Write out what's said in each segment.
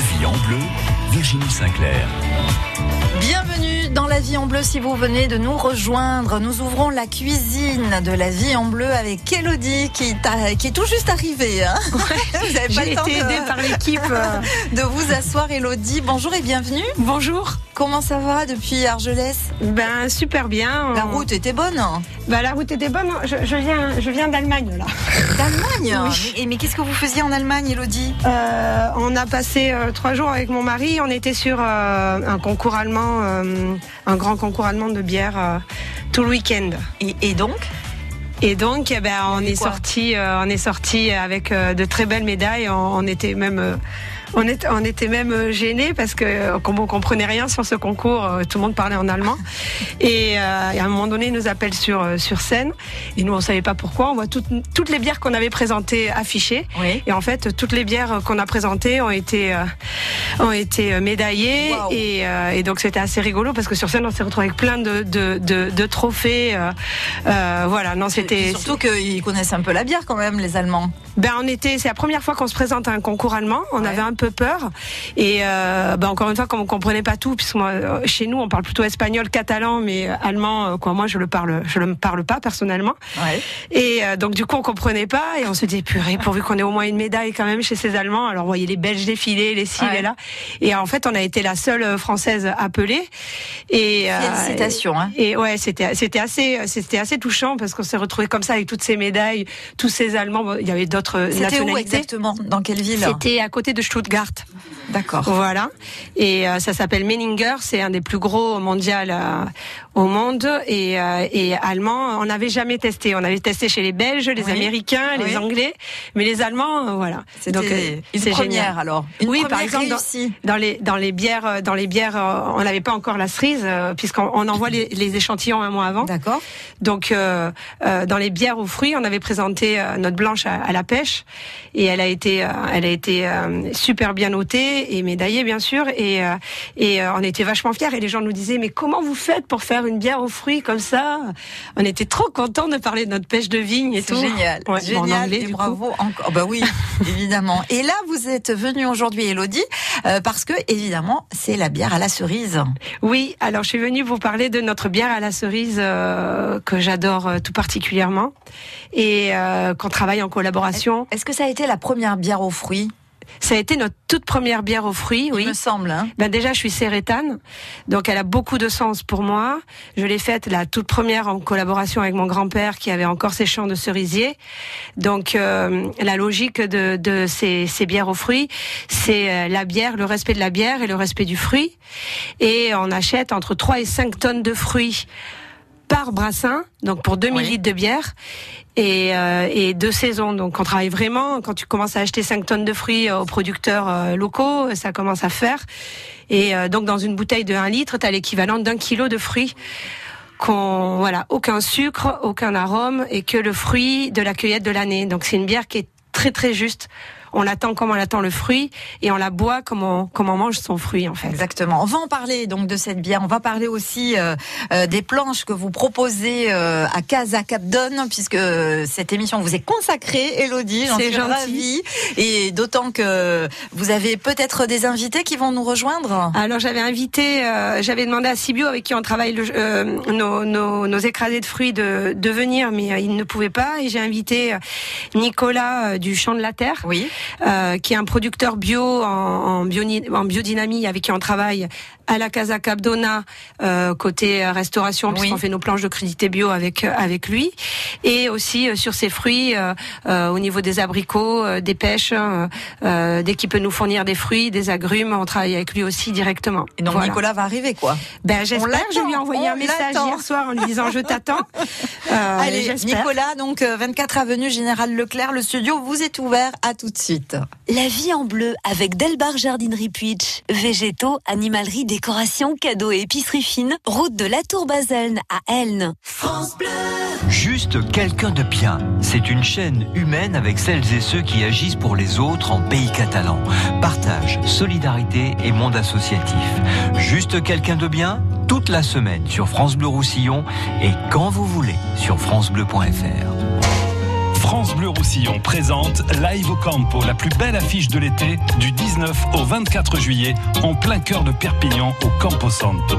vie en bleu, Virginie Sinclair. Bienvenue dans La Vie en Bleu si vous venez de nous rejoindre. Nous ouvrons la cuisine de La Vie en Bleu avec Elodie qui, qui est tout juste arrivée. Hein vous avez pas été aidée par l'équipe de vous asseoir Elodie. Bonjour et bienvenue. Bonjour. Comment ça va depuis Argelès? Ben super bien. La route était bonne Ben la route était bonne. Je, viens, je viens d'Allemagne là. D'Allemagne? Oui. Mais, qu'est-ce que vous faisiez en Allemagne, Elodie? Euh, On a passé euh, trois jours avec mon mari. On était sur euh, un concours allemand, un grand concours allemand de bière tout le week-end. Et, donc? Et donc, eh ben, on est sorti, on est sorti avec de très belles médailles. on était même on, on était même euh, gênés parce que euh, comme on comprenait rien sur ce concours, euh, tout le monde parlait en allemand. Et, à un moment donné, ils nous appellent sur sur scène et nous on savait pas pourquoi. On voit toutes, toutes les bières qu'on avait présentées affichées. Et en fait, toutes les bières qu'on a présentées ont été ont été médaillées et, et, donc c'était assez rigolo parce que sur scène on s'est retrouvé avec plein de de, de, de trophées. voilà, non c'était surtout qu'ils connaissent un peu la bière quand même les Allemands. Ben on était, c'est la première fois qu'on se présente à un concours allemand. On avait un peu peur. Et euh, bah, encore une fois, comme on comprenait pas tout, puisque moi, euh, chez nous, on parle plutôt espagnol, catalan, mais euh, allemand, quoi, moi, je le parle, je le parle pas personnellement. Ouais. Et donc, du coup, on comprenait pas, et on se dit, purée, pourvu qu'on ait au moins une médaille quand même chez ces Allemands. Alors, vous voyez les Belges défiler, les ci, les là. Et en fait, on a été la seule française appelée. Et félicitations. Hein. Et ouais, c'était c'était assez c'était assez touchant parce qu'on s'est retrouvé comme ça avec toutes ces médailles, tous ces Allemands. il y avait d'autres C'était où exactement Dans quelle ville C'était à côté de Stuttgart. D'accord. Voilà. Et euh, ça s'appelle Meninger, c'est un des plus gros mondiaux euh, au monde et, euh, et allemand. On n'avait jamais testé. On avait testé chez les Belges, les Américains, les Anglais, mais les Allemands, voilà. C'est donc une première génial. alors. Une oui, par exemple dans, les dans les bières, dans les bières, on n'avait pas encore la cerise puisqu'on on envoie les, les, échantillons un mois avant. D'accord. Donc dans les bières aux fruits, on avait présenté notre blanche à, à, la pêche et elle a été, elle a été super super bien noté et médaillé bien sûr et euh, et euh, on était vachement fiers et les gens nous disaient mais comment vous faites pour faire une bière aux fruits comme ça? On était trop contents de parler de notre pêche de vigne et tout. Génial, génial et bravo encore. bah oui, évidemment. Et là vous êtes venue aujourd'hui Elodie euh, parce que évidemment c'est la bière à la cerise. Oui, alors je suis venue vous parler de notre bière à la cerise que j'adore tout particulièrement et qu'on travaille en collaboration. Est-ce que ça a été la première bière aux fruits? Ça a été notre toute première bière aux fruits, oui. Il me semble. Hein. Ben déjà, je suis sérétane, donc elle a beaucoup de sens pour moi. Je l'ai faite la toute première en collaboration avec mon grand-père qui avait encore ses champs de cerisiers. Donc euh, la logique de, de ces, ces bières aux fruits, c'est euh, la bière, le respect de la bière et le respect du fruit. Et on achète entre 3 et 5 tonnes de fruits par brassin, donc pour 2000 litres de bière et, euh, et deux saisons. Donc on travaille vraiment. Quand tu commences à acheter 5 tonnes de fruits aux producteurs euh, locaux, ça commence à faire. Et euh, donc dans une bouteille de 1 litre, tu as l'équivalent d'un kilo de fruits. Qu'on, voilà, aucun sucre, aucun arôme et que le fruit de la cueillette de l'année. Donc c'est une bière qui est très très juste on l'attend comme on attend le fruit et on la boit comme on, comme on mange son fruit en fait. Exactement. On va en parler donc de cette bière. On va parler aussi euh, euh, des planches que vous proposez euh, à Casa Capdon puisque cette émission vous est consacrée, Elodie. J'en suis ravie. Et d'autant que vous avez peut-être des invités qui vont nous rejoindre. Alors j'avais invité, j'avais demandé à Sibio avec qui on travaille nos, nos, nos, écrasés de fruits de, de venir, mais il ne pouvait pas. Et j'ai invité Nicolas du Champ de la Terre. Oui. Euh, qui est un producteur bio en, en, en, biodynamie avec qui on travaille à la Casa Capdona euh, côté restauration puisqu'on fait nos planches de crédité bio avec euh, avec lui et aussi sur ses fruits au niveau des abricots, des pêches, dès qu'il peut nous fournir des fruits, des agrumes, on travaille avec lui aussi directement. Et donc Nicolas va arriver quoi Ben j'espère. Je lui ai envoyé un message hier soir en lui disant je t'attends. Allez Nicolas donc 24 avenue Général Leclerc, le studio vous est ouvert à tout de suite. La vie en bleu avec Delbar Jardinerie Puitch. Végétaux, animalerie, décoration, cadeaux et épicerie fine. Route de la Tour Baselne à Elne. France Bleu. Juste quelqu'un de bien. C'est une chaîne humaine avec celles et ceux qui agissent pour les autres en pays catalan. Partage, solidarité et monde associatif. Juste quelqu'un de bien toute la semaine sur France Bleu Roussillon et quand vous voulez sur francebleu.fr. France Bleu Roussillon présente Live au Campo, la plus belle affiche de l'été, du 19 au 24 juillet, en plein cœur de Perpignan, au Campo Santo.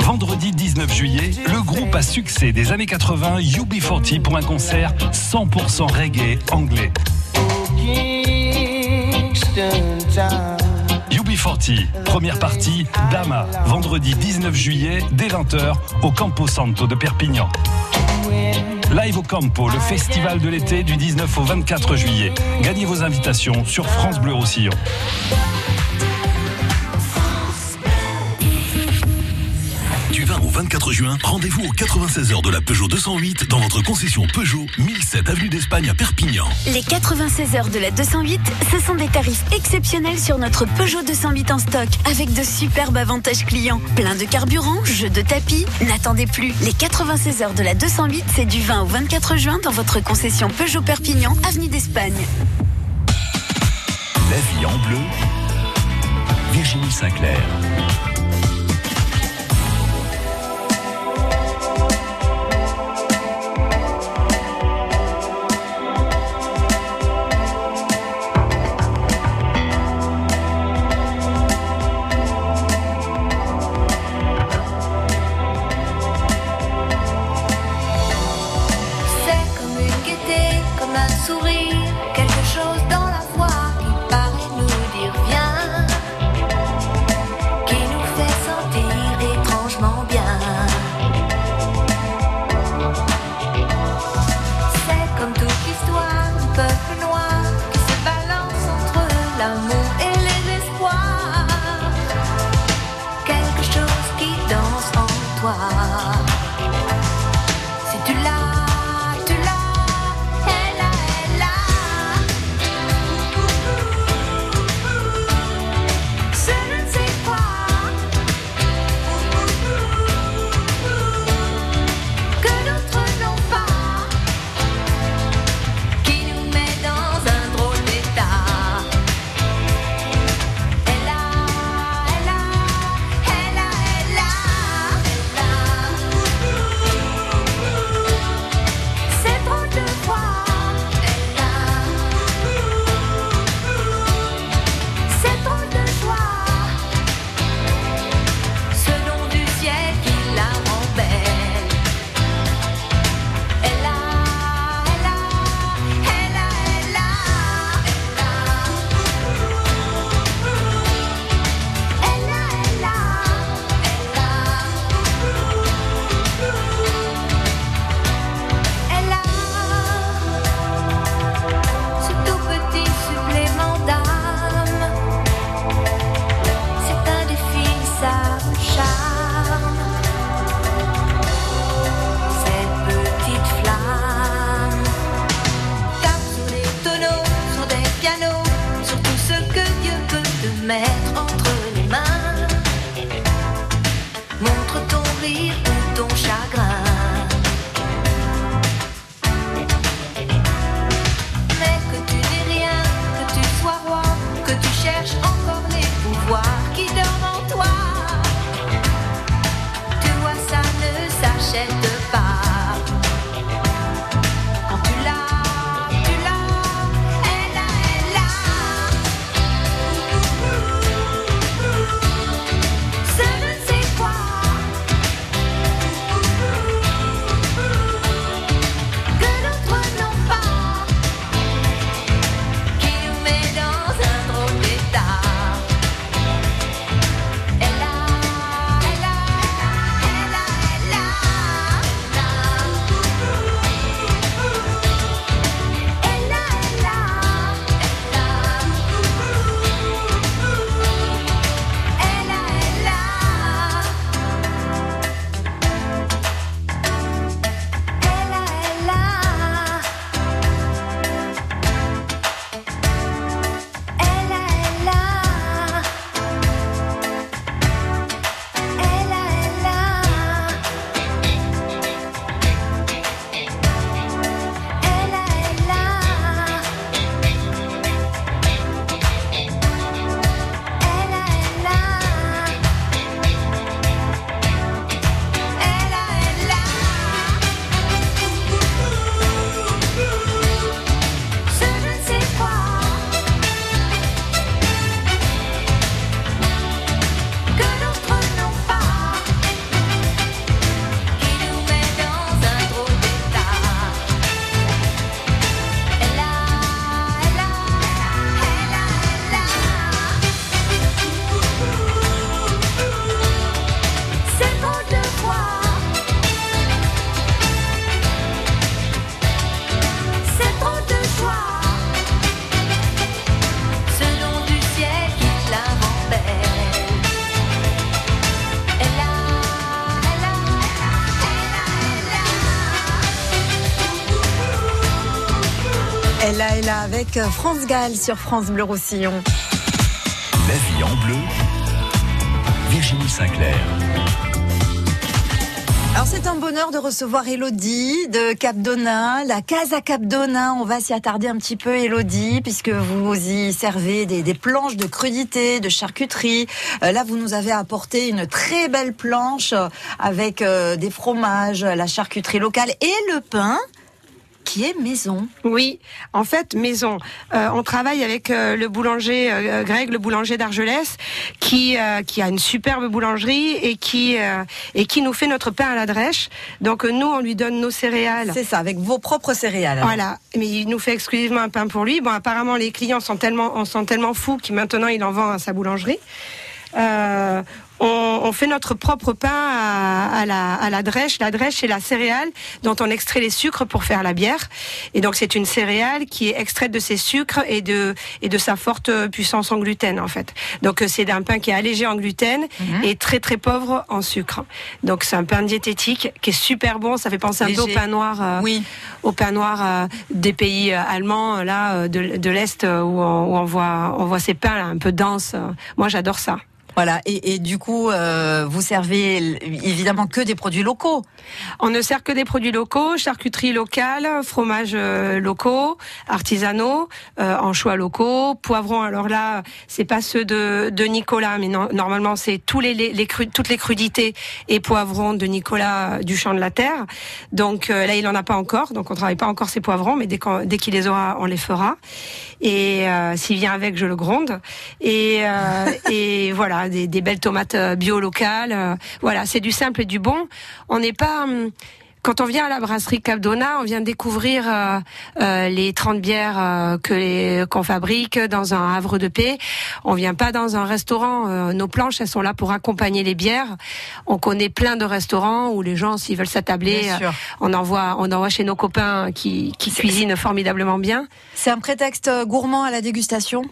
Vendredi 19 juillet, le groupe à succès des années 80 UB40 pour un concert 100% reggae anglais. UB40, première partie, Dama, vendredi 19 juillet, dès 20h, au Campo Santo de Perpignan. Live au Campo, le festival de l'été du 19 au 24 juillet. Gagnez vos invitations sur France Bleu Roussillon. 24 juin, rendez-vous aux 96 heures de la Peugeot 208 dans votre concession Peugeot 1007 avenue d'Espagne à Perpignan. Les 96 heures de la 208, ce sont des tarifs exceptionnels sur notre Peugeot 208 en stock avec de superbes avantages clients. Plein de carburant, jeux de tapis. N'attendez plus. Les 96 heures de la 208, c'est du 20 au 24 juin dans votre concession Peugeot Perpignan avenue d'Espagne. La vie en bleu. Virginie Sinclair. Est là avec France Gall sur France Bleu Roussillon. La vie en bleu. Virginie Sinclair. Alors c'est un bonheur de recevoir Elodie de Cap Donin, la Casa Cap Donin. On va s'y attarder un petit peu, Elodie, puisque vous y servez des, des planches de crudité, de charcuterie. Euh, là, vous nous avez apporté une très belle planche avec euh, des fromages, la charcuterie locale et le pain qui est maison. Oui, en fait, maison. Euh, on travaille avec euh, le boulanger euh, Greg, le boulanger d'Argelès, qui euh, qui a une superbe boulangerie et qui euh, et qui nous fait notre pain à la drèche. Donc euh, nous, on lui donne nos céréales. C'est ça, avec vos propres céréales. alors. Voilà, mais il nous fait exclusivement un pain pour lui. Bon, apparemment, les clients sont tellement, en sont tellement fous qu'il maintenant il en vend à sa boulangerie. Euh, on, on fait notre propre pain à, à la, à la drèche. La drèche, c'est la céréale dont on extrait les sucres pour faire la bière. Et donc, c'est une céréale qui est extraite de ses sucres et de, et de sa forte puissance en gluten, en fait. Donc, euh, c'est un pain qui est allégé en gluten Mhm. et très, très pauvre en sucre. Donc, c'est un pain diététique qui est super bon. Ça fait penser un peu au pain noir. euh, Oui. au pain noir euh, des pays allemands là de, de l'est où, on, où on voit on voit ces pains là un peu denses. Moi j'adore ça. Voilà, et, et du coup, euh, vous servez évidemment que des produits locaux. On ne sert que des produits locaux, charcuterie locale, fromages euh, locaux, artisanaux, euh, anchois locaux, poivrons. Alors là, c'est pas ceux de, de Nicolas, mais non- normalement c'est tous les, les, les cru- toutes les crudités et poivrons de Nicolas du champ de la terre. Donc euh, là, il en a pas encore, donc on travaille pas encore ces poivrons, mais dès qu'on- dès qu'il les aura, on les fera. Et euh, s'il vient avec, je le gronde. Et, euh, et voilà, des, des belles tomates euh, bio locales. euh, voilà, c'est du simple et du bon. On n'est pas hum, quand on vient à la brasserie Capdona, on vient découvrir euh, euh, les 30 bières euh, que qu'on fabrique dans un havre de paix. On vient pas dans un restaurant. euh, nos planches, elles sont là pour accompagner les bières. On connaît plein de restaurants où les gens, s'ils veulent s'attabler, euh, on envoie, on envoie chez nos copains qui, qui cuisinent formidablement bien. C'est un prétexte gourmand à la dégustation?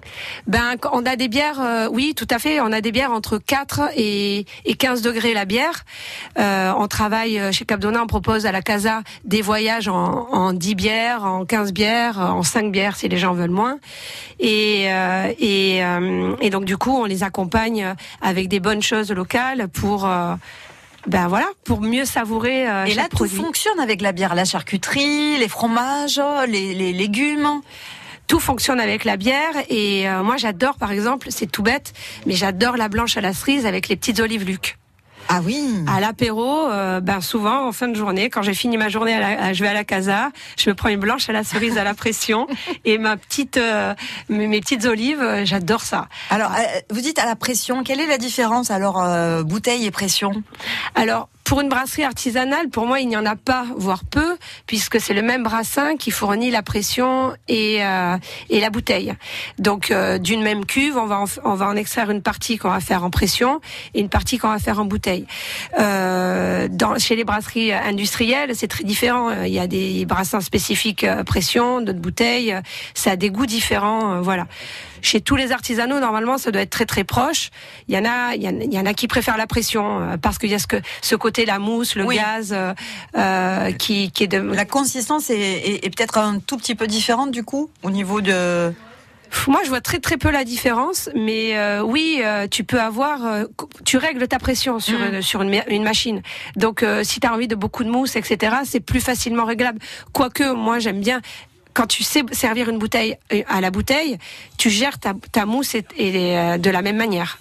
Ben, on a des bières, euh, oui, tout à fait. On a des bières entre 4 et, et 15 degrés la bière. Euh, on travaille chez Capdona, on propose à la Casa des voyages en, en 10 bières, en 15 bières, en 5 bières si les gens veulent moins. Et, euh, et, euh, et donc du coup, on les accompagne avec des bonnes choses locales pour, euh, ben voilà, pour mieux savourer euh, Et là, tout produit. fonctionne avec la bière, la charcuterie, les fromages, les, les légumes. tout fonctionne avec la bière et euh, moi j'adore par exemple, c'est tout bête, mais j'adore la blanche à la cerise avec les petites olives Luc. Ah oui. À l'apéro, euh, ben souvent en fin de journée, quand j'ai fini ma journée, à la- à- je vais à la casa, je me prends une blanche à la cerise à la pression et ma petite, euh, mes, petites olives, euh, j'adore ça. Alors, vous dites à la pression. Quelle est la différence alors bouteille et pression? Alors, pour une brasserie artisanale, pour moi, il n'y en a pas, voire peu, puisque c'est le même brassin qui fournit la pression et, euh, et la bouteille. Donc, euh, d'une même cuve, on va, en, on va en extraire une partie qu'on va faire en pression et une partie qu'on va faire en bouteille. Euh, dans, chez les brasseries industrielles, c'est très différent. Il y a des brassins spécifiques euh, pression, d'autres bouteilles. Ça a des goûts différents. euh, voilà. Chez tous les artisanaux, normalement, ça doit être très très proche. Il y en a, il y en, a qui préfèrent la pression euh, parce qu'il y a ce que ce côté la mousse, le Oui. gaz, euh, euh, qui, qui est de. La consistance est, est- est peut-être un tout petit peu différente du coup au niveau de. Moi, je vois très très peu la différence, mais euh, oui, euh, tu peux avoir, euh, tu règles ta pression sur Mm. une, sur une, une machine. Donc, si tu as envie de beaucoup de mousse, etc., c'est plus facilement réglable. Quoique, moi, j'aime bien. Quand tu sais servir une bouteille euh, à la bouteille, tu gères ta, mousse et, et, euh, de la même manière.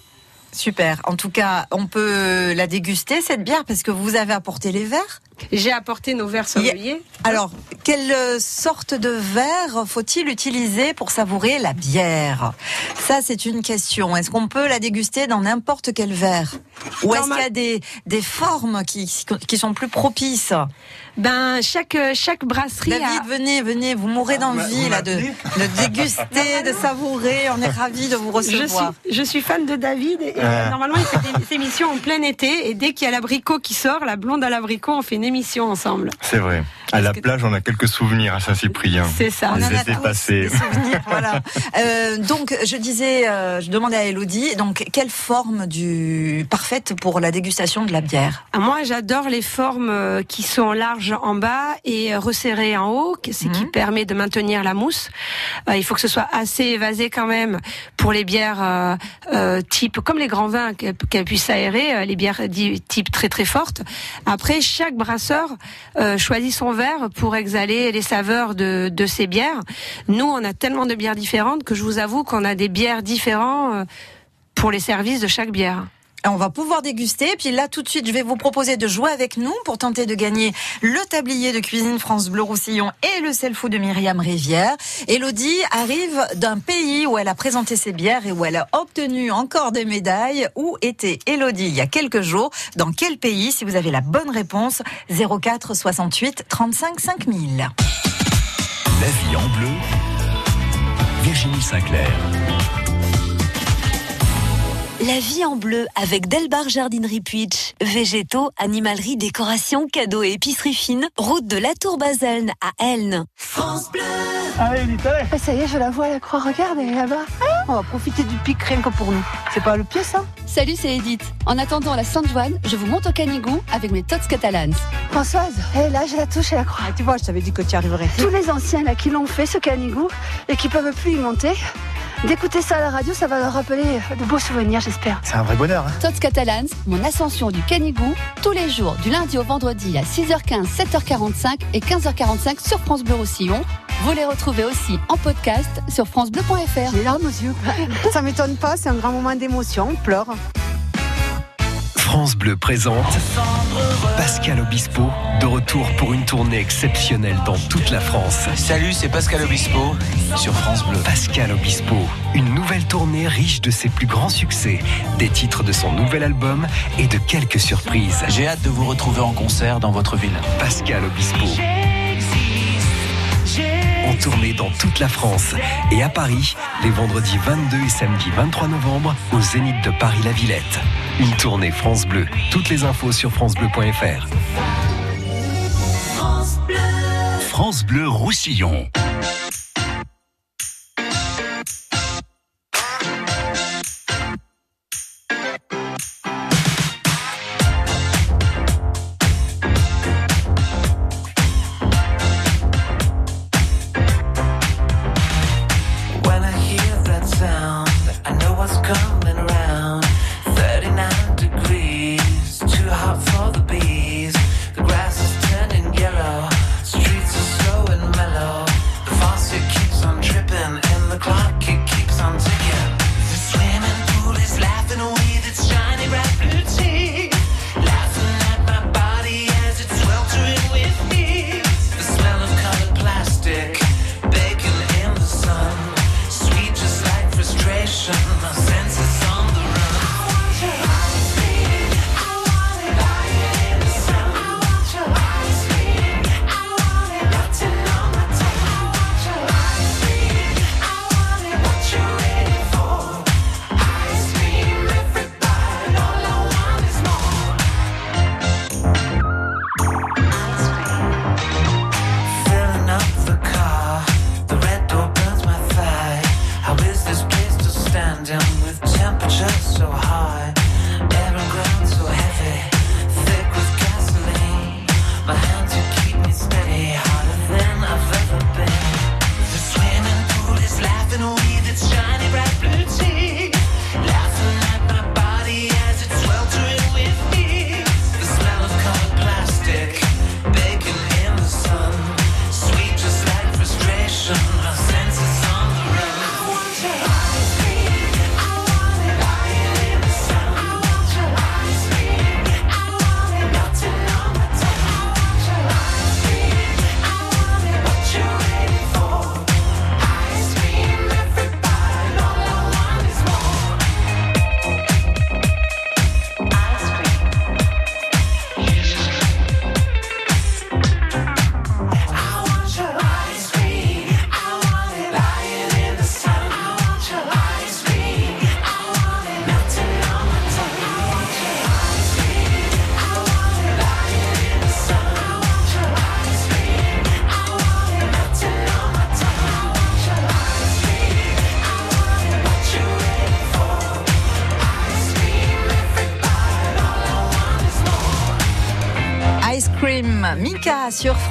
Super. En tout cas, on peut la déguster cette bière parce que vous avez apporté les verres. J'ai apporté nos verres sommeliers. Alors, quelle euh, sorte de verre faut-il utiliser pour savourer la bière? Ça, c'est une question. Est-ce qu'on peut la déguster dans n'importe quel verre? Ou est-ce qu'il y a des, des formes qui, qui sont plus propices? Ben chaque chaque brasserie David, a venez, venez, vous mourrez d'envie là de, de déguster, de savourer. On est ravis de vous je suis, recevoir. je suis fan de David et Ah. normalement il fait des émissions en plein été et dès qu'il y a l'abricot qui sort, la blonde à l'abricot, on fait une émission ensemble. C'est vrai. À la plage, on a quelques souvenirs à Saint-Cyprien. C'est ça. On en a passés. voilà. Euh, donc, je disais, euh, je demandais à Elodie, donc, quelle forme du parfaite pour la dégustation de la bière? Ah, Moi, j'adore les formes euh, qui sont larges en bas et resserrées en haut, ce qui Mhm. permet de maintenir la mousse. Euh, il faut que ce soit assez évasé quand même pour les bières euh, euh, type, comme les grands vins, qu'elles puissent s'aérer, euh, les bières type très très fortes. Après, chaque brasseur euh, choisit son pour exhaler les saveurs de, de ces bières. Nous, on a tellement de bières différentes que je vous avoue qu'on a des bières différentes euh, pour les services de chaque bière. On va pouvoir déguster. Puis là, tout de suite, je vais vous proposer de jouer avec nous pour tenter de gagner le tablier de cuisine France Bleu Roussillon et le selfou de Myriam Rivière. Elodie arrive d'un pays où elle a présenté ses bières et où elle a obtenu encore des médailles. Où était Elodie il y a quelques jours Dans quel pays? Si vous avez la bonne réponse, 04 68 35 5000. La vie en bleu. Virginie Sinclair. La vie en bleu avec Delbar Jardinerie Puitch. Végétaux, animalerie, décoration, cadeaux et épicerie fine. Route de la Tour Baselne à Elne. Ah, ça y est, je la vois à la croix. Regarde, elle est là-bas. On va profiter du pic rien que pour nous. C'est pas le pied, ça? Salut, c'est Edith. En attendant la Sainte-Joanne, je vous monte au Canigou avec mes tots catalans. Françoise, hé, là, j'ai la touche et la croix. tu vois, je t'avais dit que tu y arriverais. Tous les anciens là qui l'ont fait, ce canigou, et qui peuvent plus y monter, d'écouter ça à la radio, ça va leur rappeler de beaux souvenirs, j'espère. C'est un vrai bonheur. Hein. Tots catalans, mon ascension du Canigou, tous les jours, du lundi au vendredi à 6h15, 7h45 et 15h45 sur France Bleu Roussillon. Vous les retrouvez aussi en podcast sur francebleu.fr. J'ai les larmes aux yeux. ça m'étonne pas, c'est un grand moment d'émotion, on pleure. France Bleu présente Pascal Obispo, de retour pour une tournée exceptionnelle dans toute la France. Salut, c'est Pascal Obispo sur France Bleu. Pascal Obispo, une nouvelle tournée riche de ses plus grands succès, des titres de son nouvel album et de quelques surprises. J'ai hâte de vous retrouver en concert dans votre ville. Pascal Obispo. En tournée dans toute la France et à Paris, les vendredis 22 et samedi 23 novembre, au Zénith de Paris-La Villette. Une tournée France Bleu. Toutes les infos sur francebleu.fr. France Bleu Roussillon.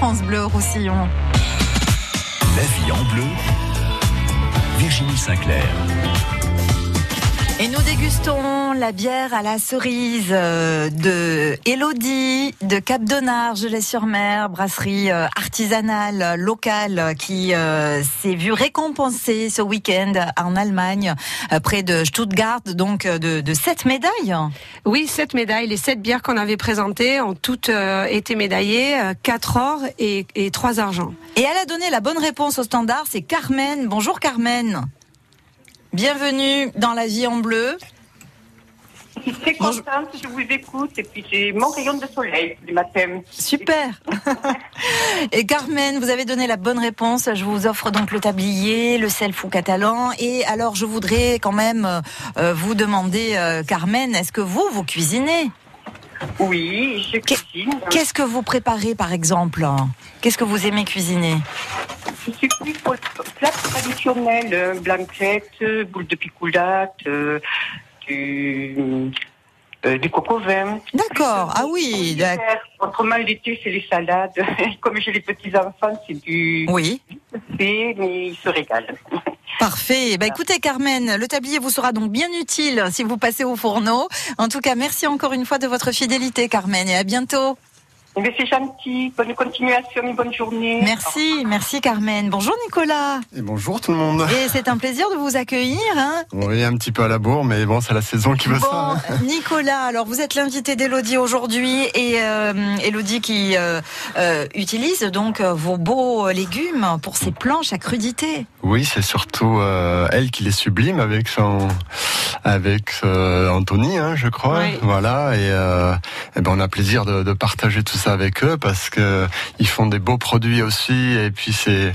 France Bleu Roussillon. La vie en bleu. Virginie Sinclair. Et nous dégustons la bière à la cerise euh, de Elodie de Cap d'Honnard, Gelais-sur-Mer, brasserie euh, artisanale euh, locale qui s'est vue récompensée ce week-end en Allemagne, près de Stuttgart, donc de, de sept médailles. Oui, sept médailles. Les sept bières qu'on avait présentées ont toutes été médaillées, quatre or et, et trois argent. Et elle a donné la bonne réponse au standard, c'est Carmen. Bonjour Carmen. Bienvenue dans la vie en bleu. Je suis très contente, je vous écoute et puis j'ai mon rayon de soleil les matins. Super. Et Carmen, vous avez donné la bonne réponse. Je vous offre donc le tablier, le sel fou catalan. Et alors, je voudrais quand même euh, vous demander, euh, Carmen, est-ce que vous, vous cuisinez? Oui, je cuisine. Qu'est-ce que vous préparez, par exemple? Qu'est-ce que vous aimez cuisiner? Je suis plus pour le plat traditionnel, euh, blanquette, euh, boule de picoulate, euh, du, euh, du coco vin. D'accord, ah oui. d'ac- Autrement, l'été, c'est les salades. Comme j'ai les petits-enfants, c'est du... Oui. Mais ils se régalent. Parfait. Bah, écoutez, Carmen, le tablier vous sera donc bien utile si vous passez au fourneau. En tout cas, merci encore une fois de votre fidélité, Carmen, et à bientôt. Mais c'est gentil. Bonne continuation et bonne journée. Merci, merci Carmen. Bonjour Nicolas. Et bonjour tout le monde. Et c'est un plaisir de vous accueillir. Hein Oui, un petit peu à la bourre, mais bon, c'est la saison qui veut Bon, ça. hein. Nicolas, alors vous êtes l'invité d'Elodie aujourd'hui et euh, Elodie qui euh, euh, utilise donc vos beaux légumes pour ses planches à crudité. Oui, c'est surtout euh, elle qui les sublime avec son, avec euh, Anthony, hein, je crois. Oui. Voilà, et, euh, eh ben on a plaisir de, de partager tout ça avec eux parce que ils font des beaux produits aussi, et puis c'est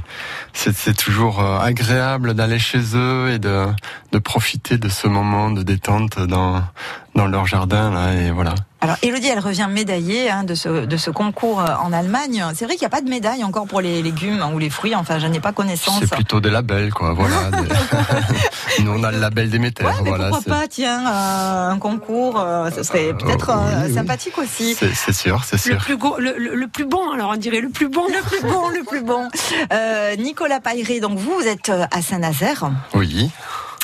c'est toujours euh, agréable d'aller chez eux et de de profiter de ce moment de détente dans dans leur jardin là, et voilà. Alors Elodie, elle revient médaillée hein, de, ce, de ce concours euh, en Allemagne. C'est vrai qu'il n'y a pas de médaille encore pour les légumes ou les fruits, enfin je n'ai pas connaissance. C'est plutôt des labels, quoi. Voilà. Des- Nous, on a le label Déméter. Ouais, mais voilà. pourquoi pas, tiens, euh, un concours, euh, ce serait peut-être oui, euh, oui. sympathique aussi. C'est c'est sûr, c'est Le sûr. plus, go- le, le- le plus bon, alors on dirait le plus bon. Le plus bon, le plus bon. Euh, Nicolas Pairé, donc vous, vous êtes à Saint-Nazaire Oui.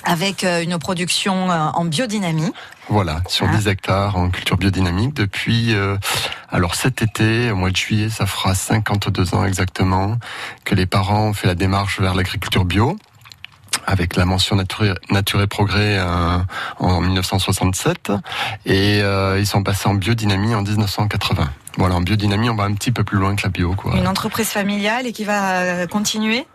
Avec euh, une production euh, en biodynamie. Voilà, sur Ah. 10 hectares en culture biodynamique depuis, euh, alors cet été, au mois de juillet, ça fera 52 ans exactement que les parents ont fait la démarche vers l'agriculture bio avec la mention nature, nature et progrès euh, en 1967 et euh, ils sont passés en biodynamie en 1980. Voilà, en biodynamie, on va un petit peu plus loin que la bio, quoi. Une entreprise familiale et qui va euh, continuer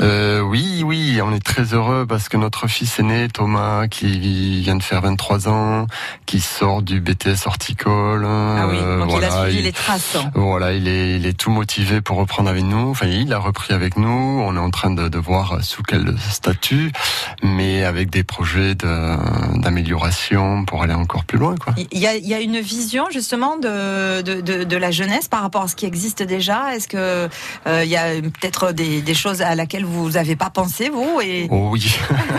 Euh, oui, oui, on est très heureux parce que notre fils aîné, Thomas, qui vient de faire 23 ans, qui sort du BTS horticole. Ah oui, euh, donc il a voilà, suivi il- les traces. Voilà, il est, il est tout motivé pour reprendre avec nous. Enfin, il a repris avec nous. On est en train de, de voir sous quel statut, mais avec des projets de- d'amélioration pour aller encore plus loin, quoi. Il y a, il y a une vision justement de, de, de, de la jeunesse par rapport à ce qui existe déjà? Est-ce que euh, il y a peut-être des, des choses à laquelle vous n'avez pas pensé vous et Oh oui,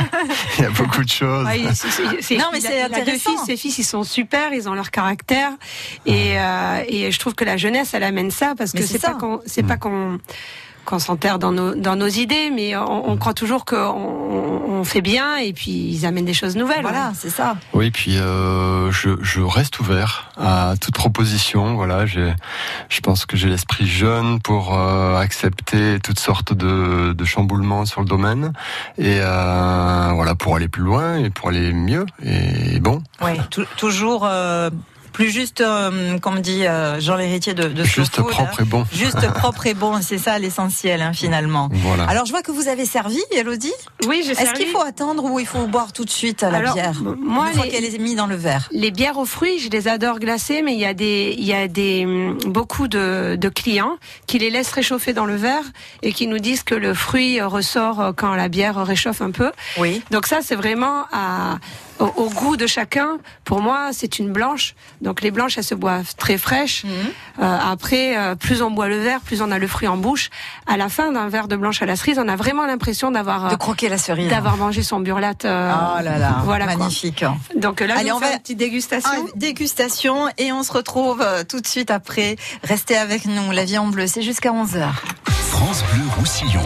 il y a beaucoup de choses. Ouais, Non, mais c'est a deux intéressant. fils, ses fils, ils sont super, ils ont leur caractère, et, euh, et je trouve que la jeunesse, elle amène ça parce Mais que c'est pas qu'on, c'est pas qu'on s'enterre dans nos dans nos idées, mais on, on croit toujours qu'on on, on fait bien, et puis ils amènent des choses nouvelles. voilà, c'est ça. Oui, puis euh, je, je reste ouvert à toute proposition. Voilà, j'ai, je pense que j'ai l'esprit jeune pour euh, accepter toutes sortes de, de chamboulements sur le domaine et euh, voilà pour aller plus loin et pour aller mieux. Et bon, Ouais, tou- toujours euh, plus juste, euh, comme dit euh, Jean l'héritier de, de juste propre hein. et bon. Juste propre et bon, c'est ça l'essentiel hein, finalement. Voilà. Alors je vois que vous avez servi, Elodie. Oui, j'ai Est-ce servi. qu'il faut attendre ou il faut boire tout de suite la Alors, bière moi, une fois les- qu'elle est mise dans le verre Les bières aux fruits, je les adore glacées, mais il y a des, il y a des, hum, beaucoup de, de clients qui les laissent réchauffer dans le verre et qui nous disent que le fruit ressort quand la bière réchauffe un peu. Oui. Donc ça, c'est vraiment à, au, au goût de chacun. Pour moi, c'est une blanche. Donc les blanches, elles se boivent très fraîches. Euh, après, euh, plus on boit le verre, plus on a le fruit en bouche. À la fin d'un verre de blanche à la cerise, on a vraiment l'impression d'avoir De croquer la cerise. d'avoir mangé son burlate. euh, Oh là là, voilà quoi. magnifique. Donc là, Allez, je on va- une petite dégustation. Ah, dégustation et on se retrouve euh, tout de suite après. Restez avec nous, la vie en bleu, c'est jusqu'à 11h. France Bleu Roussillon.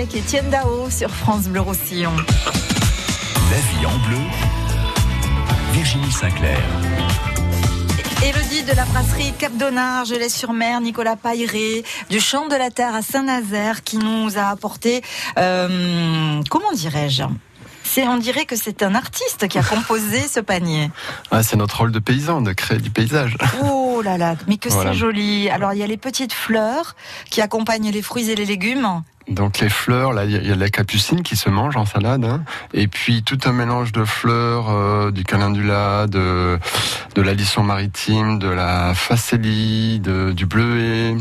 Avec Étienne Dao sur France Bleu Roussillon. La vie en bleu. Virginie Sinclair. Élodie de la brasserie Cap d'Onard, Gelais-sur-Mer, Nicolas Pailleret, du Champ de la Terre à Saint-Nazaire, qui nous a apporté, euh, comment dirais-je? C'est, on dirait que c'est un artiste qui a composé ce panier. Ah, c'est notre rôle de paysan, de créer du paysage. Oh là là, mais que Voilà. c'est joli. Alors il y a les petites fleurs qui accompagnent les fruits et les légumes. Donc les fleurs, là, il y, a- de la capucine qui se mange en salade, hein. et puis tout un mélange de fleurs, euh, du calendula, de, de l'alisson maritime, de la facélie, de, du bleuet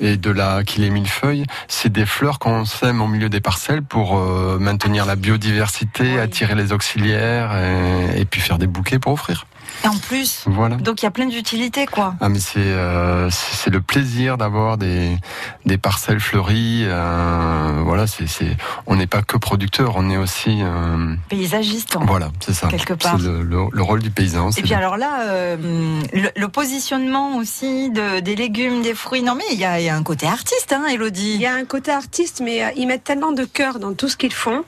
et de la kilé millefeuille. C'est des fleurs qu'on sème au milieu des parcelles pour euh, maintenir la biodiversité, attirer les auxiliaires et, et puis faire des bouquets pour offrir. Et en plus, Voilà. donc il y a plein d'utilités, quoi. Ah mais c'est euh, c'est le plaisir d'avoir des des parcelles fleuries. euh, voilà, c'est c'est on n'est pas que producteur, on est aussi euh, Paysagiste. voilà, c'est ça. Quelque part. C'est le, le- le rôle du paysan. Et puis de- alors là, euh, le, le positionnement aussi de, des légumes, des fruits. Non mais il y a, il y a un côté artiste, hein, Elodie. Il y a un côté artiste, mais euh, ils mettent tellement de cœur dans tout ce qu'ils font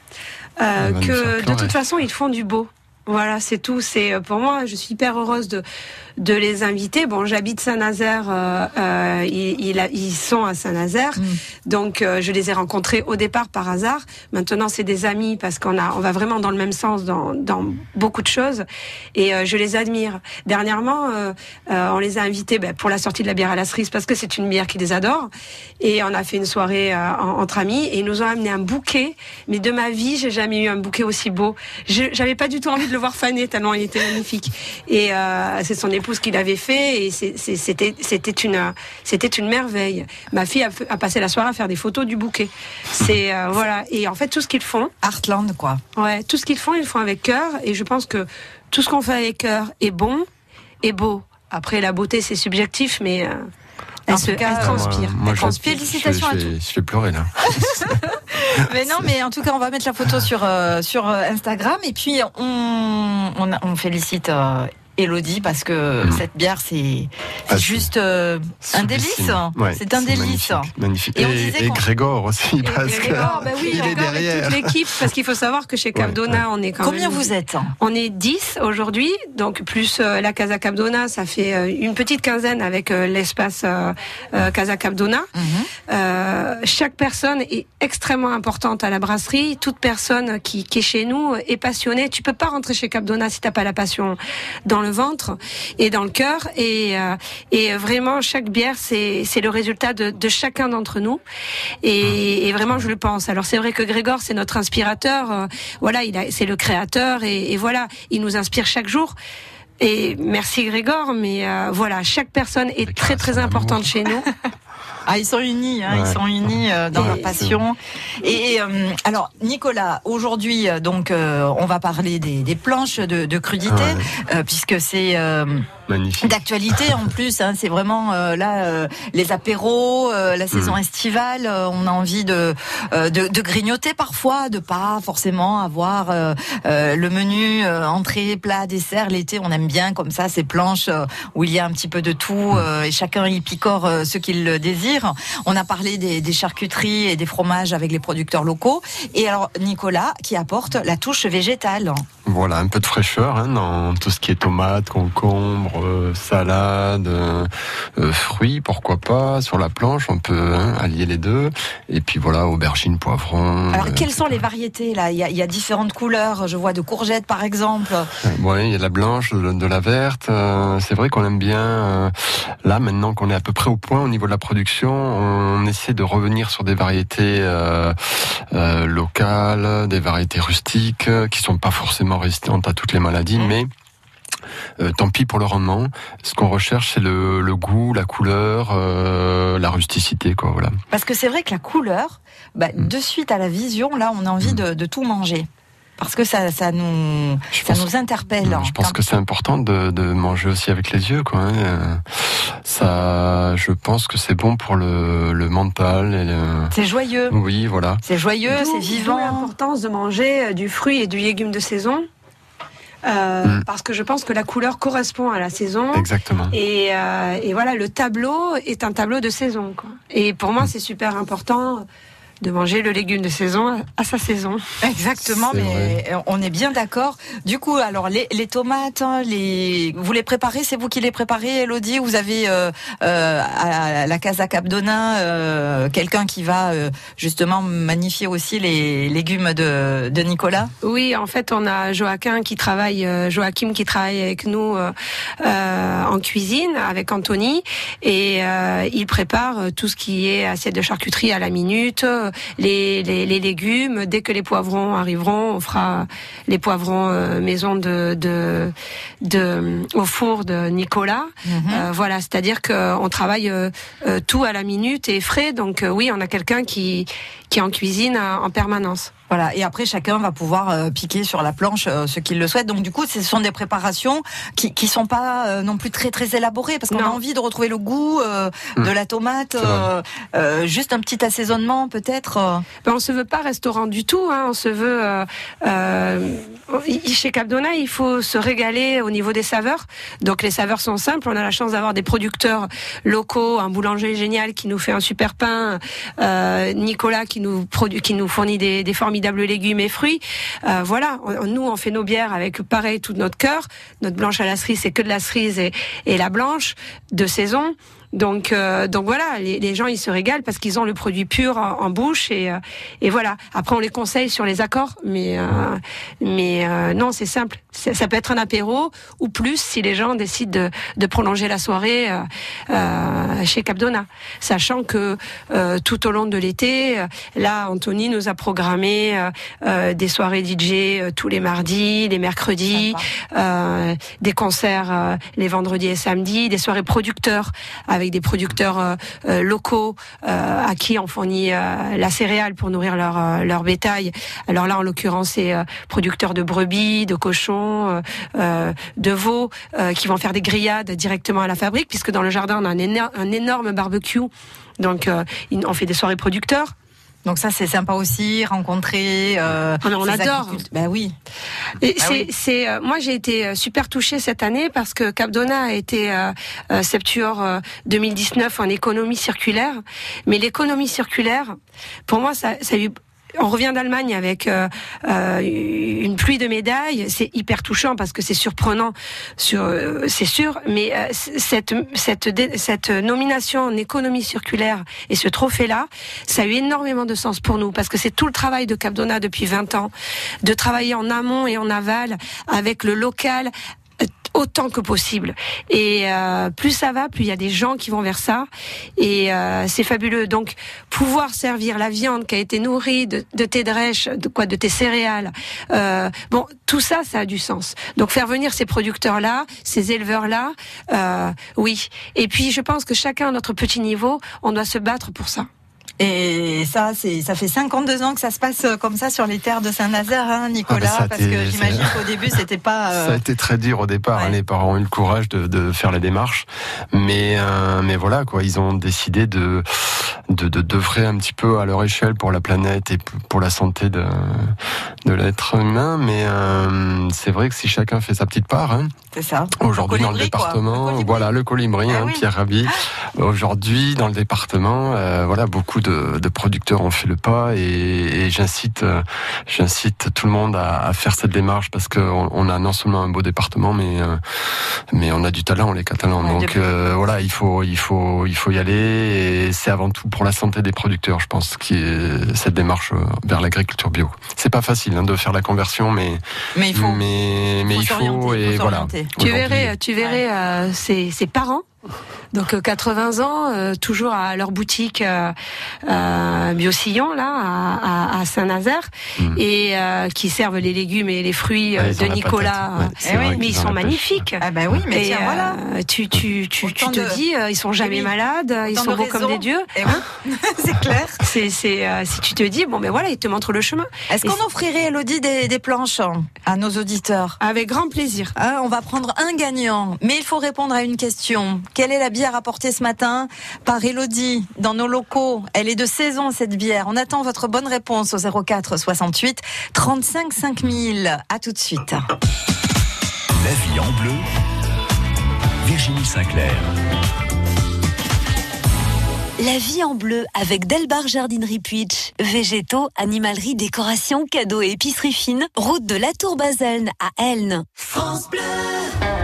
euh, faire que de toute façon ils font du beau. Voilà, c'est tout. C'est euh, pour moi, je suis hyper heureuse de de les inviter. Bon, j'habite Saint-Nazaire, euh, euh, ils, ils, sont à Saint-Nazaire, donc euh, je les ai rencontrés au départ par hasard. Maintenant, c'est des amis parce qu'on a, on va vraiment dans le même sens dans, dans beaucoup de choses, et euh, je les admire. Dernièrement, euh, euh, on les a invités ben, pour la sortie de la bière à la cerise parce que c'est une bière qu'ils les adorent, et on a fait une soirée euh, en- entre amis, et ils nous ont amené un bouquet. Mais de ma vie, j'ai jamais eu un bouquet aussi beau. Je j'avais pas du tout envie de le voir faner tellement il était magnifique. Et euh, c'est son épouse qui l'avait fait et c'est- c'est- c'était c'était une c'était une merveille. Ma fille a, passé la soirée à faire des photos du bouquet. C'est euh, voilà et en fait tout ce qu'ils font. Heartland quoi. Ouais, tout ce qu'ils font, ils le font avec cœur et je pense que tout ce qu'on fait avec cœur est bon et beau. Après la beauté c'est subjectif mais euh, elle, En tout cas, elle transpire. Moi, Elle je- transpire. Félicitations je, à je vais- tous. Je vais pleurer là. Mais non, mais en tout cas, on va mettre la photo sur euh, sur euh, Instagram et puis on on, félicite. euh, Elodie parce que cette bière c'est Ah, juste euh, un délice. Ouais, c'est un délice Magnifique. magnifique. Et Et, et Grégor aussi, parce que Grégor, bah oui, il est derrière. toute l'équipe, parce qu'il faut savoir que chez Capdona, on est quand Combien même- vous êtes On est 10 aujourd'hui, donc plus euh, la Casa Capdona, ça fait euh, une petite quinzaine avec l'espace Casa Capdona. Euh, chaque personne est extrêmement importante à la brasserie. Toute personne qui, qui est chez nous est passionnée. Tu peux pas rentrer chez Capdona si t'as pas la passion dans le ventre et dans le cœur. Et, euh, et vraiment, chaque bière, c'est c'est le résultat de, de chacun d'entre nous. Et, et vraiment, je le pense. Alors c'est vrai que Grégor, c'est notre inspirateur. euh, voilà, il a, c'est le créateur. Et, et voilà, il nous inspire chaque jour. Et merci Grégor, mais euh, voilà, chaque personne est très très importante chez nous. Ah, ils sont unis, hein, Ouais. ils sont unis euh, dans Et- leur passion. Et euh, alors, Nicolas, aujourd'hui, euh, donc, euh, on va parler des, des planches de, de crudité, euh, puisque c'est euh, Magnifique. d'actualité en plus. Hein, c'est vraiment euh, là euh, les apéros, euh, la saison Mm. estivale. euh, on a envie de, euh, de de grignoter parfois, de pas forcément avoir euh, euh, le menu euh, entrée, plat, dessert. L'été, on aime bien comme ça ces planches où il y a un petit peu de tout euh, et chacun y picore ce qu'il désire. On a parlé des, des charcuteries et des fromages avec les producteurs locaux. Et alors Nicolas qui apporte la touche végétale. Voilà, un peu de fraîcheur hein, dans tout ce qui est tomates, concombres, euh, salade, euh, euh, fruits, pourquoi pas. Sur la planche, on peut hein, allier les deux. Et puis voilà, aubergines, poivrons. Alors quelles sont les variétés là? Il y, a, il y a différentes couleurs. Je vois de courgettes par exemple. Ouais, il y a de la blanche, de, de la verte. c'est vrai qu'on aime bien. là, maintenant qu'on est à peu près au point au niveau de la production, on essaie de revenir sur des variétés locales, des variétés rustiques, qui sont pas forcément résistantes à toutes les maladies, mais euh, tant pis pour le rendement. Ce qu'on recherche, c'est le, le goût, la couleur, euh, la rusticité, quoi. Voilà. Parce que c'est vrai que la couleur, bah, de suite à la vision, là, on a envie de, de tout manger. Parce que ça, ça nous, ça nous interpelle. Je pense que c'est important de, de manger aussi avec les yeux, quoi. hein. Ça, je pense que c'est bon pour le, le mental. Le... C'est joyeux. Oui, voilà. C'est joyeux, c'est vivant. l'importance de manger euh, du fruit et du légume de saison. Euh, Mm. Parce que je pense que la couleur correspond à la saison. Exactement. Et, euh, et voilà, le tableau est un tableau de saison. Quoi. Et pour moi, c'est super important de manger le légume de saison à, sa saison. Exactement, mais on est bien d'accord. Du coup, alors les, les tomates, hein, les, vous les préparez, c'est vous qui les préparez, Elodie. Vous avez euh, euh, à la Casa Capdona euh, quelqu'un qui va euh, justement magnifier aussi les légumes de, de Nicolas? Oui, en fait, on a Joachim qui travaille, euh, Joachim qui travaille avec nous euh, euh, en cuisine avec Anthony et euh, il prépare euh, tout ce qui est assiette de charcuterie à la minute. Euh, euh, les, les, les légumes. Dès que les poivrons arriveront, on fera les poivrons euh, maison de, de, de au four de Nicolas. Euh, voilà, c'est-à-dire qu'on travaille euh, euh, tout à la minute et frais. Donc euh, oui, on a quelqu'un qui qui est en cuisine euh, en permanence. Voilà, et après chacun va pouvoir euh, piquer sur la planche euh, ce qu'il le souhaite. Donc du coup, ce sont des préparations qui qui sont pas non plus très très élaborées parce qu'on a envie de retrouver le goût euh, Mm. de la tomate, euh, euh, juste un petit assaisonnement peut-être. Ben, on se veut pas restaurant du tout. Hein. On se veut euh, euh, chez Capdona, il faut se régaler au niveau des saveurs. Donc les saveurs sont simples. On a la chance d'avoir des producteurs locaux, un boulanger génial qui nous fait un super pain, euh, Nicolas qui nous produit, qui nous fournit des, des formidables légumes et fruits. Euh, voilà, nous on fait nos bières avec pareil tout notre cœur. Notre blanche à la cerise, c'est que de la cerise et, et la blanche de saison. Donc, euh, donc voilà, les, gens ils se régalent parce qu'ils ont le produit pur en, en bouche et, euh, et voilà. Après on les conseille sur les accords, mais euh, mais euh, non c'est simple. Ça, ça peut être un apéro ou plus si les gens décident de, de prolonger la soirée euh, euh, chez Capdona, sachant que euh, tout au long de l'été, euh, là Anthony nous a programmé euh, des soirées DJ tous les mardis, les mercredis, euh, des concerts les vendredis et samedis, des soirées producteurs avec des producteurs locaux euh, à qui on fournit euh, la céréale pour nourrir leur leur bétail. Alors là, en l'occurrence, c'est euh, producteurs de brebis, de cochons, euh, euh, de veaux euh, qui vont faire des grillades directement à la fabrique, puisque dans le jardin on a un, éno- un énorme barbecue. Donc on fait des soirées producteurs. Donc ça c'est sympa aussi, rencontrer. Euh, Ah, mais on adore. Ben oui. Ah c'est, oui. euh, moi j'ai été super touchée cette année parce que Capdona a été Septuor euh, 2019 en économie circulaire. Mais l'économie circulaire, pour moi, ça, ça a eu on revient d'Allemagne avec euh, euh, une pluie de médailles. C'est hyper touchant parce que c'est surprenant, sur, euh, c'est sûr. Mais cette, cette, nomination en économie circulaire et ce trophée-là, ça a eu énormément de sens pour nous parce que c'est tout le travail de Capdona depuis 20 ans, de travailler en amont et en aval avec le local autant que possible. Et euh, plus ça va, plus il y a des gens qui vont vers ça. Et euh, c'est fabuleux. Donc, pouvoir servir la viande qui a été nourrie de, de tes drèches, de quoi, de tes céréales. euh, bon, tout ça, ça a du sens. Donc, faire venir ces producteurs-là, ces éleveurs-là, euh, oui. Et puis, je pense que chacun à notre petit niveau, on doit se battre pour ça. Et ça, c'est, ça fait 52 ans que ça se passe euh, comme ça sur les terres de Saint-Nazaire, hein, Nicolas, Ah bah parce que j'imagine qu'au début c'était pas. euh, Ça a été très dur au départ. hein, les parents ont eu le courage de, de faire la démarche, mais euh, mais voilà quoi. Ils ont décidé de de de d'œuvrer un petit peu à leur échelle pour la planète et pour la santé de de l'être humain. Mais euh, c'est vrai que si chacun fait sa petite part, hein, C'est ça. aujourd'hui dans le département, voilà le colibri, Ah oui. Pierre Rabhi. Aujourd'hui dans le département, euh, voilà beaucoup de, de producteurs ont fait le pas et, et j'incite euh, j'incite tout le monde à, à faire cette démarche parce qu'on on a non seulement un beau département mais euh, mais on a du talent les Catalans. Donc euh, voilà il faut il faut il faut y aller et c'est avant tout pour la santé des producteurs je pense qui est cette démarche vers l'agriculture bio. C'est pas facile hein, de faire la conversion mais mais il faut. mais, il faut et voilà. Tu verrais, tu verrais euh, ses, ses parents. Donc euh, 80 ans, euh, toujours à leur boutique euh, euh, Biosillon là à, Saint-Nazaire et euh, qui servent les légumes et les fruits euh, Ah, de la Nicolas. Ouais, Eh oui, mais ils ont sont magnifiques. Ah bah oui, mais Et, tiens, euh, voilà. Tu tu tu, tu te de- dis euh, ils sont jamais oui. malades, ils sont beaux comme des dieux. Eh oui, c'est clair. C'est c'est euh, si tu te dis bon ben voilà ils te montrent le chemin. Est-ce qu'on offrirait, Elodie, des, des planches à nos auditeurs? Avec grand plaisir. Hein, on va prendre un gagnant, mais il faut répondre à une question. Quelle est la bière apportée ce matin par Elodie dans nos locaux Elle est de saison, cette bière. On attend votre bonne réponse au 04 68 35 5000. À tout de suite. La vie en bleu, Virginie Sinclair. La vie en bleu avec Delbar Jardinerie Puitch. Végétaux, animalerie, décoration, cadeaux et épicerie fine. Route de la Tour Baselne à Elne.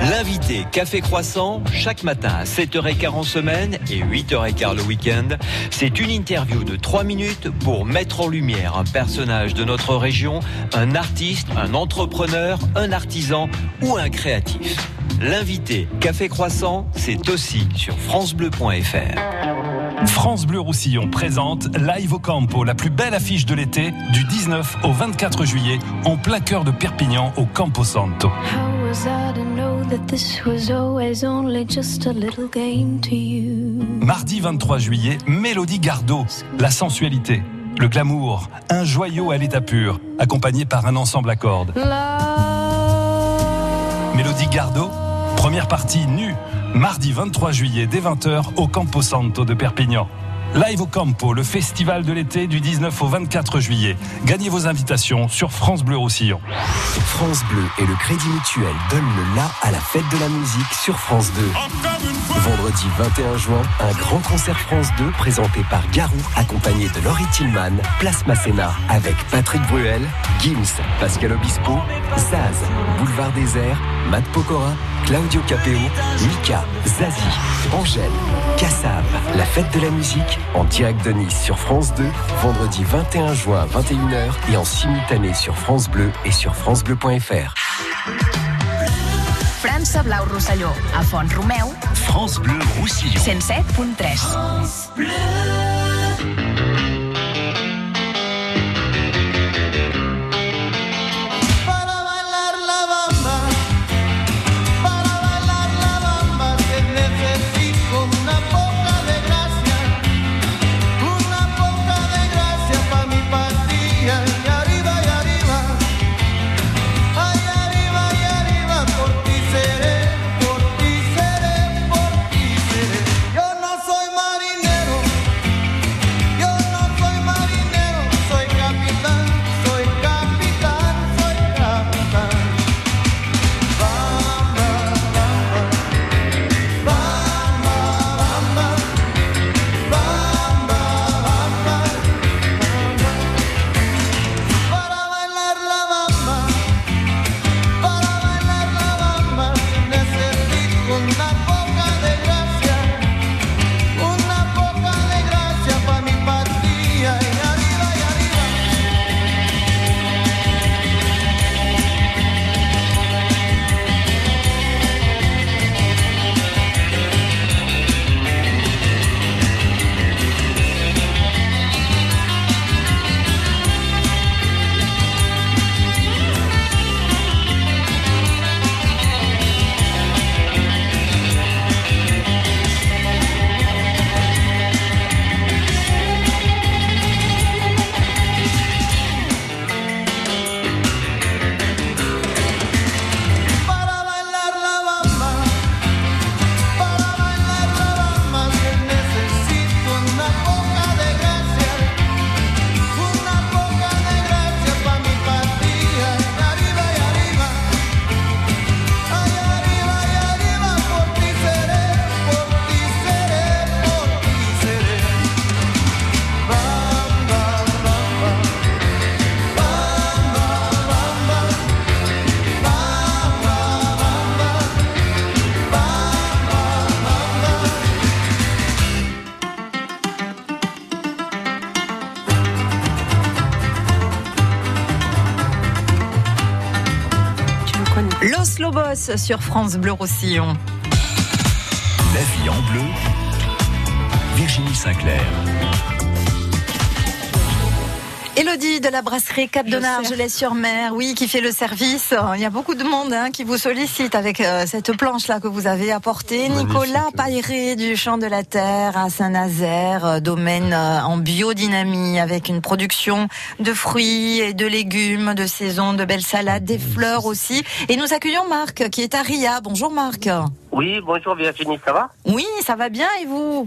L'invité Café Croissant, chaque matin à 7h15 en semaine et 8h15 le week-end, c'est une interview de 3 minutes pour mettre en lumière un personnage de notre région, un artiste, un entrepreneur, un artisan ou un créatif. L'invité Café Croissant, c'est aussi sur francebleu.fr. France Bleu Roussillon présente Live au Campo, la plus belle affiche de l'été, du 19 au 24 juillet, en plein cœur de Perpignan, au Campo Santo. How was I to know that this was always only just a little game to you? Mardi 23 juillet, Mélodie Gardot, la sensualité, le glamour, un joyau à l'état pur, accompagné par un ensemble à cordes. Mélodie Gardot, première partie nue, mardi 23 juillet dès 20h au Campo Santo de Perpignan. Live au Campo, le festival de l'été du 19 au 24 juillet. Gagnez vos invitations sur France Bleu Roussillon. France Bleu et le Crédit Mutuel donnent le la à la fête de la musique sur France 2. Vendredi 21 juin, un grand concert France 2 présenté par Garou, accompagné de Laurie Tillman, Place Masséna, avec Patrick Bruel, Gims, Pascal Obispo, Zaz, Boulevard Désert, Matt Pokora, Claudio Capeo, Mika, Zazie, Angèle, Kassav. La fête de la musique en direct de Nice sur France 2, vendredi 21 juin à 21h et en simultané sur France Bleu et sur francebleu.fr. França Blau Rosselló, a Font Romeu, France Bleu Roussillon. 107.3. Para Sur France Bleu Roussillon. La vie en bleu, Virginie Sinclair. Elodie de la brasserie Cap de Argelès-sur-Mer, oui, qui fait le service. Il y a beaucoup de monde hein, qui vous sollicite avec euh, cette planche-là que vous avez apportée. Nicolas Pailleret du Champ de la Terre à Saint-Nazaire, euh, domaine euh, en biodynamie avec une production de fruits et de légumes de saison, de belles salades, des fleurs aussi. Et nous accueillons Marc qui est à Ria. Bonjour Marc. Oui, bonjour Virginie, ça va? Oui, ça va bien et vous?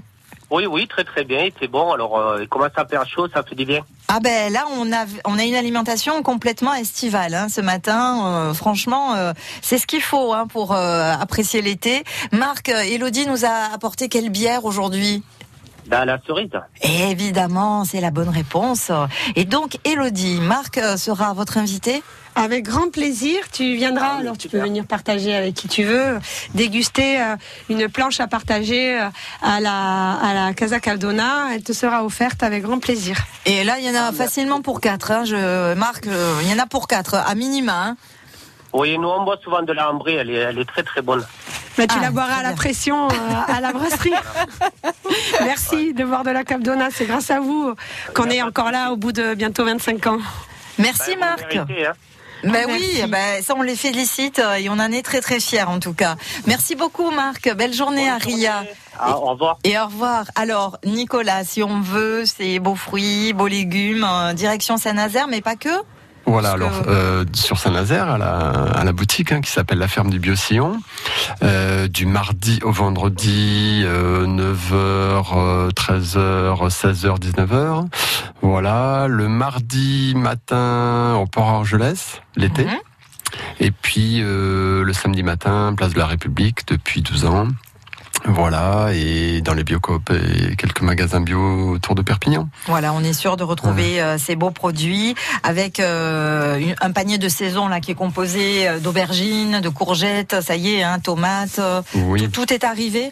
Oui, oui, très très bien, c'est bon. Alors, euh, il commence à faire chaud, ça fait du bien. Ah ben là on a on a une alimentation complètement estivale hein, ce matin. Euh, franchement, euh, c'est ce qu'il faut hein, pour euh, apprécier l'été. Marc, Elodie nous a apporté quelle bière aujourd'hui? Dans la cerise. Évidemment, c'est la bonne réponse. Et donc Elodie, Marc sera votre invité? Avec grand plaisir, tu viendras, alors tu peux venir partager avec qui tu veux, déguster euh, une planche à partager euh, à la, à la Casa Caldona, elle te sera offerte avec grand plaisir. Et là, il y en a facilement pour quatre. Hein, je, Marc, euh, il y en a pour quatre, à minima. hein. Oui, nous on boit souvent de la ambrée, elle est, elle est très très bonne. Mais tu Ah, la boiras à la pression euh, à la brasserie. Merci de boire de la Capdona. C'est grâce à vous qu'on est encore là au bout de bientôt 25 ans. Merci Marc. Méritez, hein. Ben Merci. oui, ben, ça on les félicite euh, et on en est très très fiers en tout cas. Merci beaucoup Marc, belle journée à Ria. Ah, au revoir. Et au revoir. Alors Nicolas, si on veut, c'est beaux fruits, beaux légumes, euh, direction Saint-Nazaire, mais pas que. Voilà, alors euh, sur Saint-Nazaire, à la, à la boutique hein, qui s'appelle la ferme du Bio-Sillon, euh, du mardi au vendredi, euh, 9h, 13h, 16h, 19h. Voilà, le mardi matin au Port Argelès, l'été. Mhm. Et puis euh, le samedi matin, place de la République, depuis 12 ans. Voilà, et dans les biocoop et quelques magasins bio autour de Perpignan. Voilà, on est sûr de retrouver euh, ces beaux produits avec euh, un panier de saison là qui est composé euh, d'aubergines, de courgettes, ça y est, hein, tomates. Oui. tout, tout est arrivé?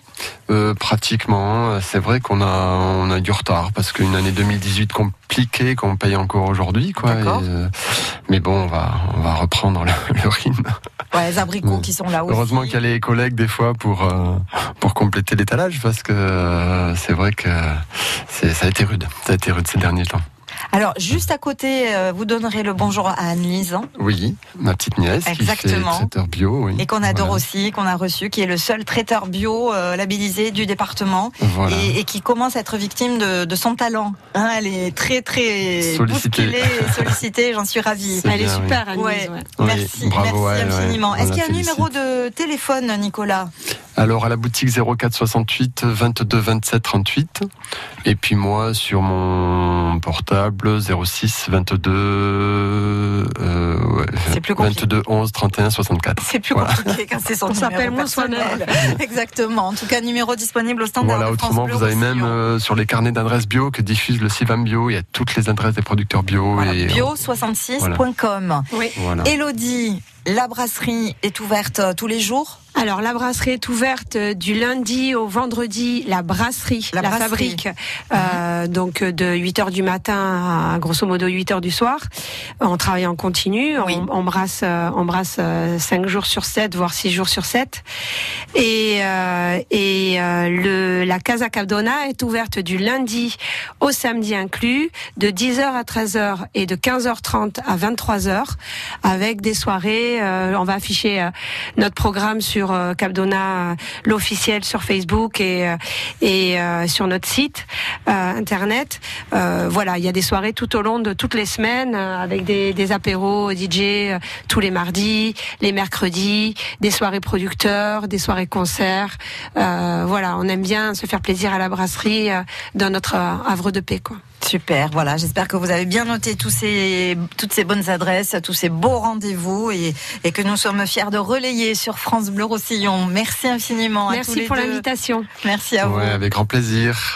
Euh, pratiquement, c'est vrai qu'on a on a du retard parce qu'une année 2018 compliquée qu'on paye encore aujourd'hui, quoi. Et, euh, mais bon, on va on va reprendre le, le rythme. Ouais, les abricots qui sont là aussi. Heureusement qu'il y a les collègues des fois pour pour compléter l'étalage parce que euh, c'est vrai que c'est ça a été rude, ça a été rude ces derniers temps. Alors, juste à côté, euh, vous donnerez le bonjour à Anne-Lise. hein, Oui, ma petite nièce Exactement. qui fait traiteur bio, oui. Et qu'on adore Voilà. aussi, qu'on a reçu, qui est le seul traiteur bio euh, labellisé du département Voilà. et, et qui commence à être victime de, de son talent. Hein, elle est très très Sollicitée. sollicitée, j'en suis ravie. C'est Elle est super, oui. Anne-Lise, Ouais. ouais. Oui, Merci, bravo merci ouais. infiniment. Est-ce qu'il y a un numéro de téléphone, Nicolas? Alors à la boutique 04 68 22 27 38 et puis moi sur mon portable 06 22 euh, ouais, C'est plus compliqué. 22 11 31 64. C'est plus Voilà. compliqué quand c'est son On s'appelle moins personnel. Exactement. En tout cas, numéro disponible au standard Voilà, de France autrement Bleu vous avez même euh, sur les carnets d'adresses bio que diffuse le Sivam Bio, il y a toutes les adresses des producteurs bio Voilà, et bio66.com. Oui. Voilà. Elodie, la brasserie est ouverte euh, tous les jours Alors la brasserie est ouverte euh, du lundi au vendredi. La brasserie, La la, brasserie. fabrique, euh, donc de 8 heures du matin à grosso modo 8 heures du soir. On travaille en continu, Oui. on, on brasse, euh, on brasse 5 jours sur 7, voire 6 jours sur 7. Et, euh, et euh, le, la Casa Caldona est ouverte du lundi au samedi inclus, de 10h à 13h et de 15h30 à 23h, avec des soirées. Euh, on va afficher euh, notre programme sur euh, Capdona, l'officiel sur Facebook et, et sur notre site internet. Voilà, il y a des soirées tout au long de toutes les semaines avec des, des apéros DJ tous les mardis, les mercredis, des soirées producteurs, des soirées concerts. Voilà, on aime bien se faire plaisir à la brasserie dans notre havre de paix, quoi. Super, voilà, j'espère que vous avez bien noté tous ces, toutes ces bonnes adresses, tous ces beaux rendez-vous et, et que nous sommes fiers de relayer sur France Bleu Roussillon. Merci infiniment à tous Merci les pour l'invitation. Merci à vous. Ouais, avec grand plaisir.